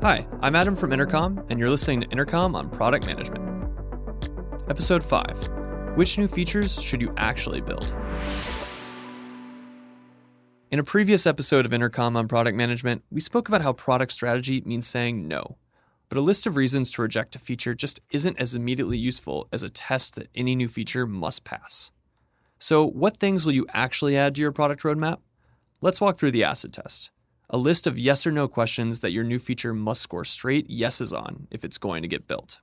Hi, I'm Adam from Intercom, and you're listening to Intercom on Product Management. Episode 5 Which new features should you actually build? In a previous episode of Intercom on Product Management, we spoke about how product strategy means saying no. But a list of reasons to reject a feature just isn't as immediately useful as a test that any new feature must pass. So, what things will you actually add to your product roadmap? Let's walk through the acid test a list of yes or no questions that your new feature must score straight yeses on if it's going to get built.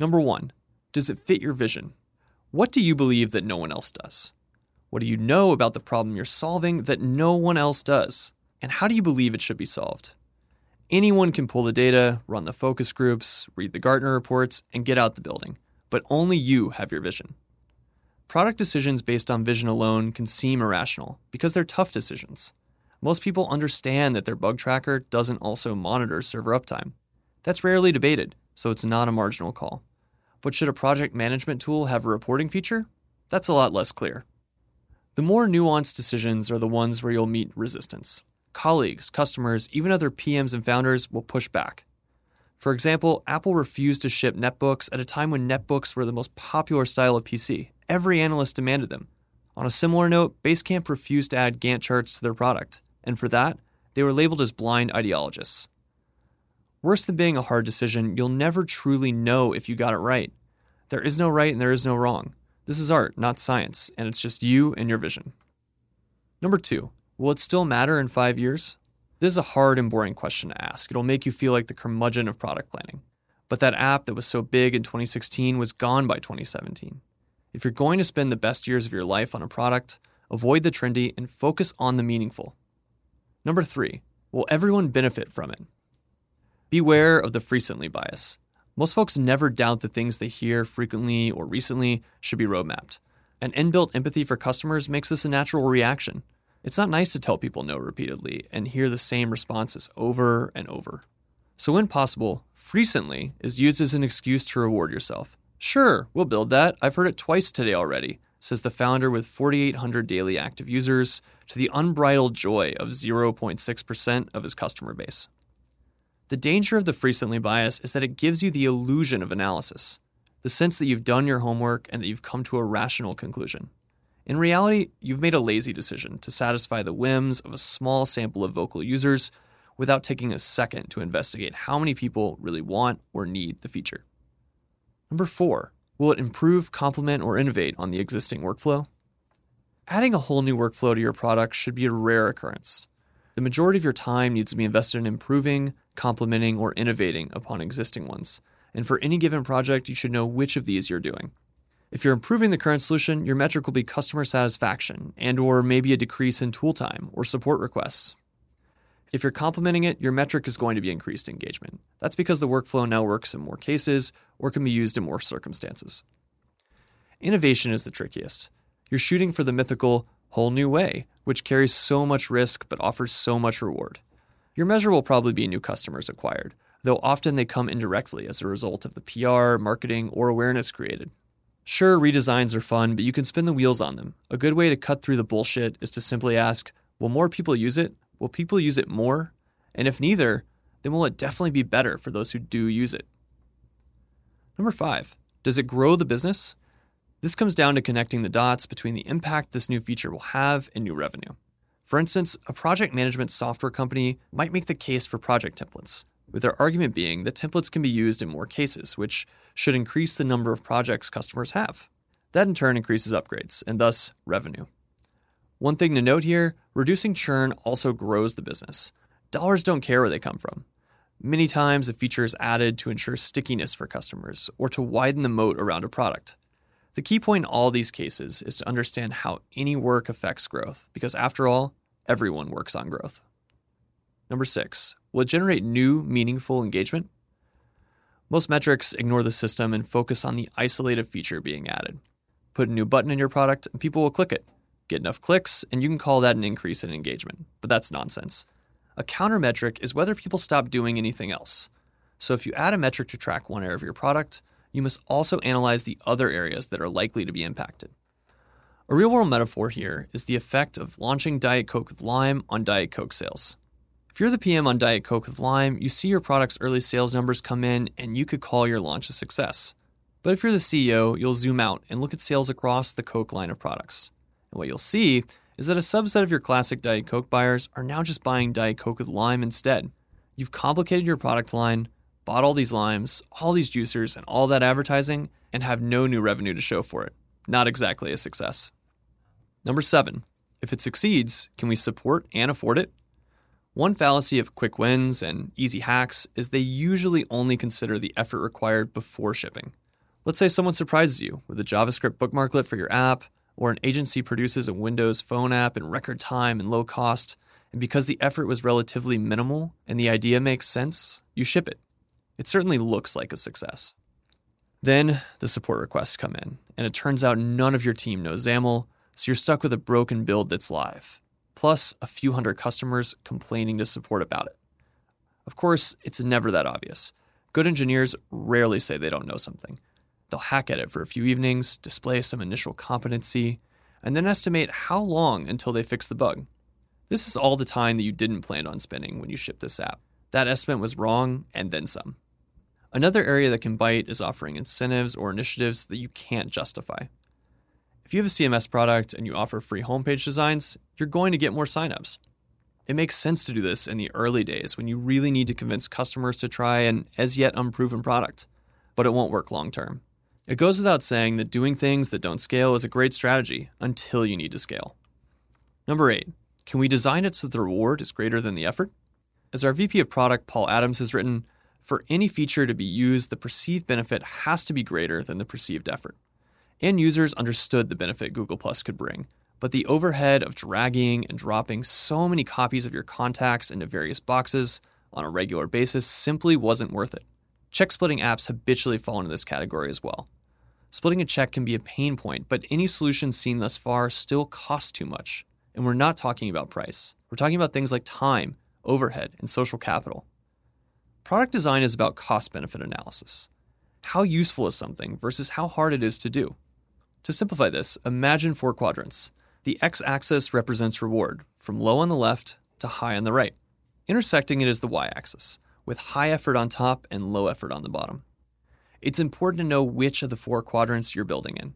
Number one, does it fit your vision? What do you believe that no one else does? What do you know about the problem you're solving that no one else does? And how do you believe it should be solved? Anyone can pull the data, run the focus groups, read the Gartner reports, and get out the building, but only you have your vision. Product decisions based on vision alone can seem irrational because they're tough decisions. Most people understand that their bug tracker doesn't also monitor server uptime. That's rarely debated, so it's not a marginal call. But should a project management tool have a reporting feature? That's a lot less clear. The more nuanced decisions are the ones where you'll meet resistance. Colleagues, customers, even other PMs and founders will push back. For example, Apple refused to ship netbooks at a time when netbooks were the most popular style of PC. Every analyst demanded them. On a similar note, Basecamp refused to add Gantt charts to their product and for that, they were labeled as blind ideologists. Worse than being a hard decision, you'll never truly know if you got it right. There is no right and there is no wrong. This is art, not science, and it's just you and your vision. Number two, will it still matter in five years? This is a hard and boring question to ask. It'll make you feel like the curmudgeon of product planning. But that app that was so big in 2016 was gone by 2017. If you're going to spend the best years of your life on a product, avoid the trendy and focus on the meaningful. Number three, will everyone benefit from it? Beware of the frequently bias. Most folks never doubt the things they hear frequently or recently should be roadmapped. An inbuilt empathy for customers makes this a natural reaction. It's not nice to tell people no repeatedly and hear the same responses over and over. So, when possible, frequently is used as an excuse to reward yourself. Sure, we'll build that. I've heard it twice today already says the founder with 4,800 daily active users, to the unbridled joy of 0.6% of his customer base. The danger of the frequently bias is that it gives you the illusion of analysis, the sense that you've done your homework and that you've come to a rational conclusion. In reality, you've made a lazy decision to satisfy the whims of a small sample of vocal users without taking a second to investigate how many people really want or need the feature. Number four, Will it improve, complement, or innovate on the existing workflow? Adding a whole new workflow to your product should be a rare occurrence. The majority of your time needs to be invested in improving, complementing, or innovating upon existing ones. And for any given project, you should know which of these you're doing. If you're improving the current solution, your metric will be customer satisfaction and or maybe a decrease in tool time or support requests. If you're complementing it, your metric is going to be increased engagement. That's because the workflow now works in more cases or can be used in more circumstances. Innovation is the trickiest. You're shooting for the mythical whole new way, which carries so much risk but offers so much reward. Your measure will probably be new customers acquired, though often they come indirectly as a result of the PR, marketing, or awareness created. Sure, redesigns are fun, but you can spin the wheels on them. A good way to cut through the bullshit is to simply ask Will more people use it? Will people use it more? And if neither, then will it definitely be better for those who do use it? Number five, does it grow the business? This comes down to connecting the dots between the impact this new feature will have and new revenue. For instance, a project management software company might make the case for project templates, with their argument being that templates can be used in more cases, which should increase the number of projects customers have. That in turn increases upgrades and thus revenue. One thing to note here reducing churn also grows the business. Dollars don't care where they come from. Many times, a feature is added to ensure stickiness for customers or to widen the moat around a product. The key point in all these cases is to understand how any work affects growth, because after all, everyone works on growth. Number six, will it generate new, meaningful engagement? Most metrics ignore the system and focus on the isolated feature being added. Put a new button in your product, and people will click it get enough clicks, and you can call that an increase in engagement. But that's nonsense. A counter metric is whether people stop doing anything else. So if you add a metric to track one area of your product, you must also analyze the other areas that are likely to be impacted. A real world metaphor here is the effect of launching Diet Coke with lime on Diet Coke sales. If you're the PM on Diet Coke with Lime, you see your product's early sales numbers come in and you could call your launch a success. But if you're the CEO, you'll zoom out and look at sales across the Coke line of products. And what you'll see is that a subset of your classic Diet Coke buyers are now just buying Diet Coke with lime instead. You've complicated your product line, bought all these limes, all these juicers, and all that advertising, and have no new revenue to show for it. Not exactly a success. Number seven, if it succeeds, can we support and afford it? One fallacy of quick wins and easy hacks is they usually only consider the effort required before shipping. Let's say someone surprises you with a JavaScript bookmarklet for your app, or an agency produces a Windows phone app in record time and low cost, and because the effort was relatively minimal and the idea makes sense, you ship it. It certainly looks like a success. Then the support requests come in, and it turns out none of your team knows XAML, so you're stuck with a broken build that's live, plus a few hundred customers complaining to support about it. Of course, it's never that obvious. Good engineers rarely say they don't know something. They'll hack at it for a few evenings, display some initial competency, and then estimate how long until they fix the bug. This is all the time that you didn't plan on spending when you shipped this app. That estimate was wrong, and then some. Another area that can bite is offering incentives or initiatives that you can't justify. If you have a CMS product and you offer free homepage designs, you're going to get more signups. It makes sense to do this in the early days when you really need to convince customers to try an as yet unproven product, but it won't work long term. It goes without saying that doing things that don't scale is a great strategy until you need to scale. Number eight, can we design it so the reward is greater than the effort? As our VP of product, Paul Adams, has written, for any feature to be used, the perceived benefit has to be greater than the perceived effort. End users understood the benefit Google Plus could bring, but the overhead of dragging and dropping so many copies of your contacts into various boxes on a regular basis simply wasn't worth it. Check splitting apps habitually fall into this category as well. Splitting a check can be a pain point, but any solution seen thus far still costs too much. And we're not talking about price. We're talking about things like time, overhead, and social capital. Product design is about cost benefit analysis. How useful is something versus how hard it is to do? To simplify this, imagine four quadrants. The x axis represents reward, from low on the left to high on the right. Intersecting it is the y axis, with high effort on top and low effort on the bottom. It's important to know which of the four quadrants you're building in.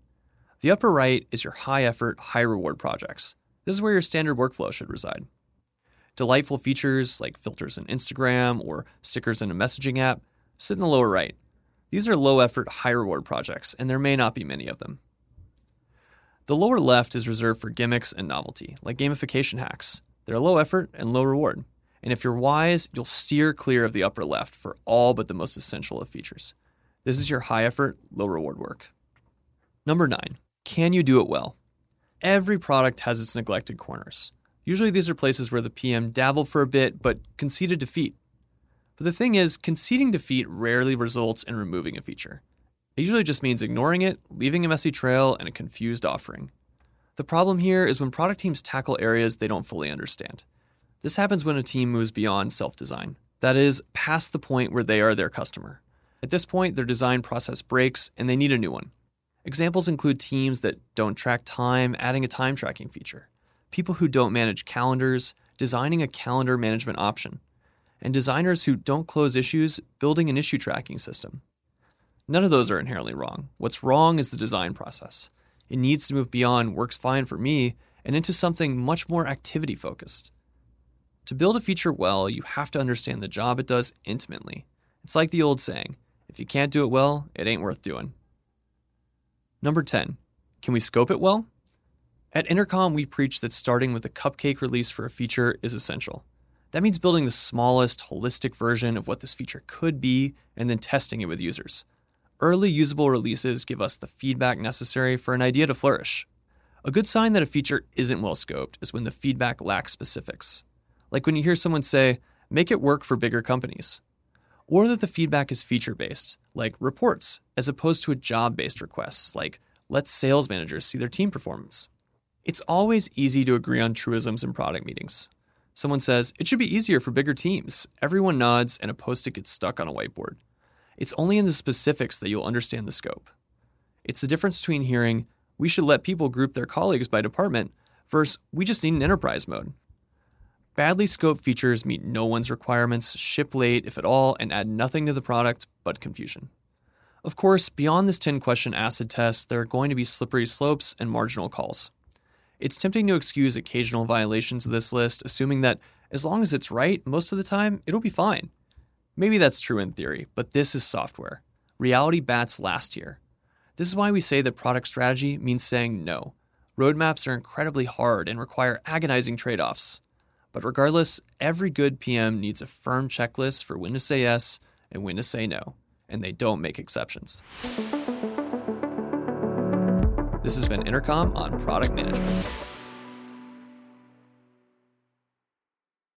The upper right is your high effort, high reward projects. This is where your standard workflow should reside. Delightful features like filters in Instagram or stickers in a messaging app sit in the lower right. These are low effort, high reward projects, and there may not be many of them. The lower left is reserved for gimmicks and novelty, like gamification hacks. They're low effort and low reward. And if you're wise, you'll steer clear of the upper left for all but the most essential of features. This is your high effort, low reward work. Number nine, can you do it well? Every product has its neglected corners. Usually these are places where the PM dabbled for a bit but conceded defeat. But the thing is, conceding defeat rarely results in removing a feature. It usually just means ignoring it, leaving a messy trail, and a confused offering. The problem here is when product teams tackle areas they don't fully understand. This happens when a team moves beyond self design, that is, past the point where they are their customer. At this point, their design process breaks and they need a new one. Examples include teams that don't track time, adding a time tracking feature, people who don't manage calendars, designing a calendar management option, and designers who don't close issues, building an issue tracking system. None of those are inherently wrong. What's wrong is the design process. It needs to move beyond works fine for me and into something much more activity focused. To build a feature well, you have to understand the job it does intimately. It's like the old saying if you can't do it well, it ain't worth doing. Number 10. Can we scope it well? At Intercom, we preach that starting with a cupcake release for a feature is essential. That means building the smallest, holistic version of what this feature could be and then testing it with users. Early usable releases give us the feedback necessary for an idea to flourish. A good sign that a feature isn't well scoped is when the feedback lacks specifics. Like when you hear someone say, make it work for bigger companies. Or that the feedback is feature based, like reports, as opposed to a job based request, like let sales managers see their team performance. It's always easy to agree on truisms in product meetings. Someone says, it should be easier for bigger teams. Everyone nods and a post it gets stuck on a whiteboard. It's only in the specifics that you'll understand the scope. It's the difference between hearing, we should let people group their colleagues by department, versus we just need an enterprise mode. Badly scoped features meet no one's requirements, ship late, if at all, and add nothing to the product but confusion. Of course, beyond this 10 question acid test, there are going to be slippery slopes and marginal calls. It's tempting to excuse occasional violations of this list, assuming that as long as it's right, most of the time, it'll be fine. Maybe that's true in theory, but this is software. Reality bats last year. This is why we say that product strategy means saying no. Roadmaps are incredibly hard and require agonizing trade offs. But regardless, every good PM needs a firm checklist for when to say yes and when to say no, and they don't make exceptions. This has been Intercom on product management.